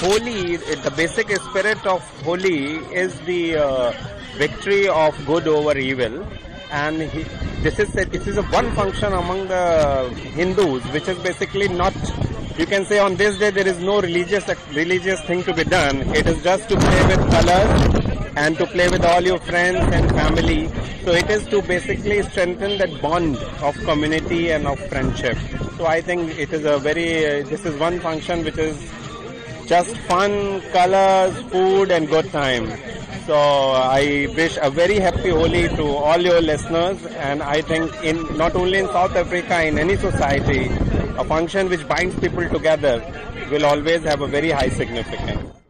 Holi, the basic spirit of Holi is the uh, victory of good over evil. And he, this is a, this is a one function among the Hindus, which is basically not. You can say on this day there is no religious religious thing to be done. It is just to play with colors and to play with all your friends and family. So it is to basically strengthen that bond of community and of friendship. So I think it is a very. Uh, this is one function which is just fun, colors, food, and good time. So I wish a very happy Holi to all your listeners, and I think in not only in South Africa, in any society, a function which binds people together will always have a very high significance.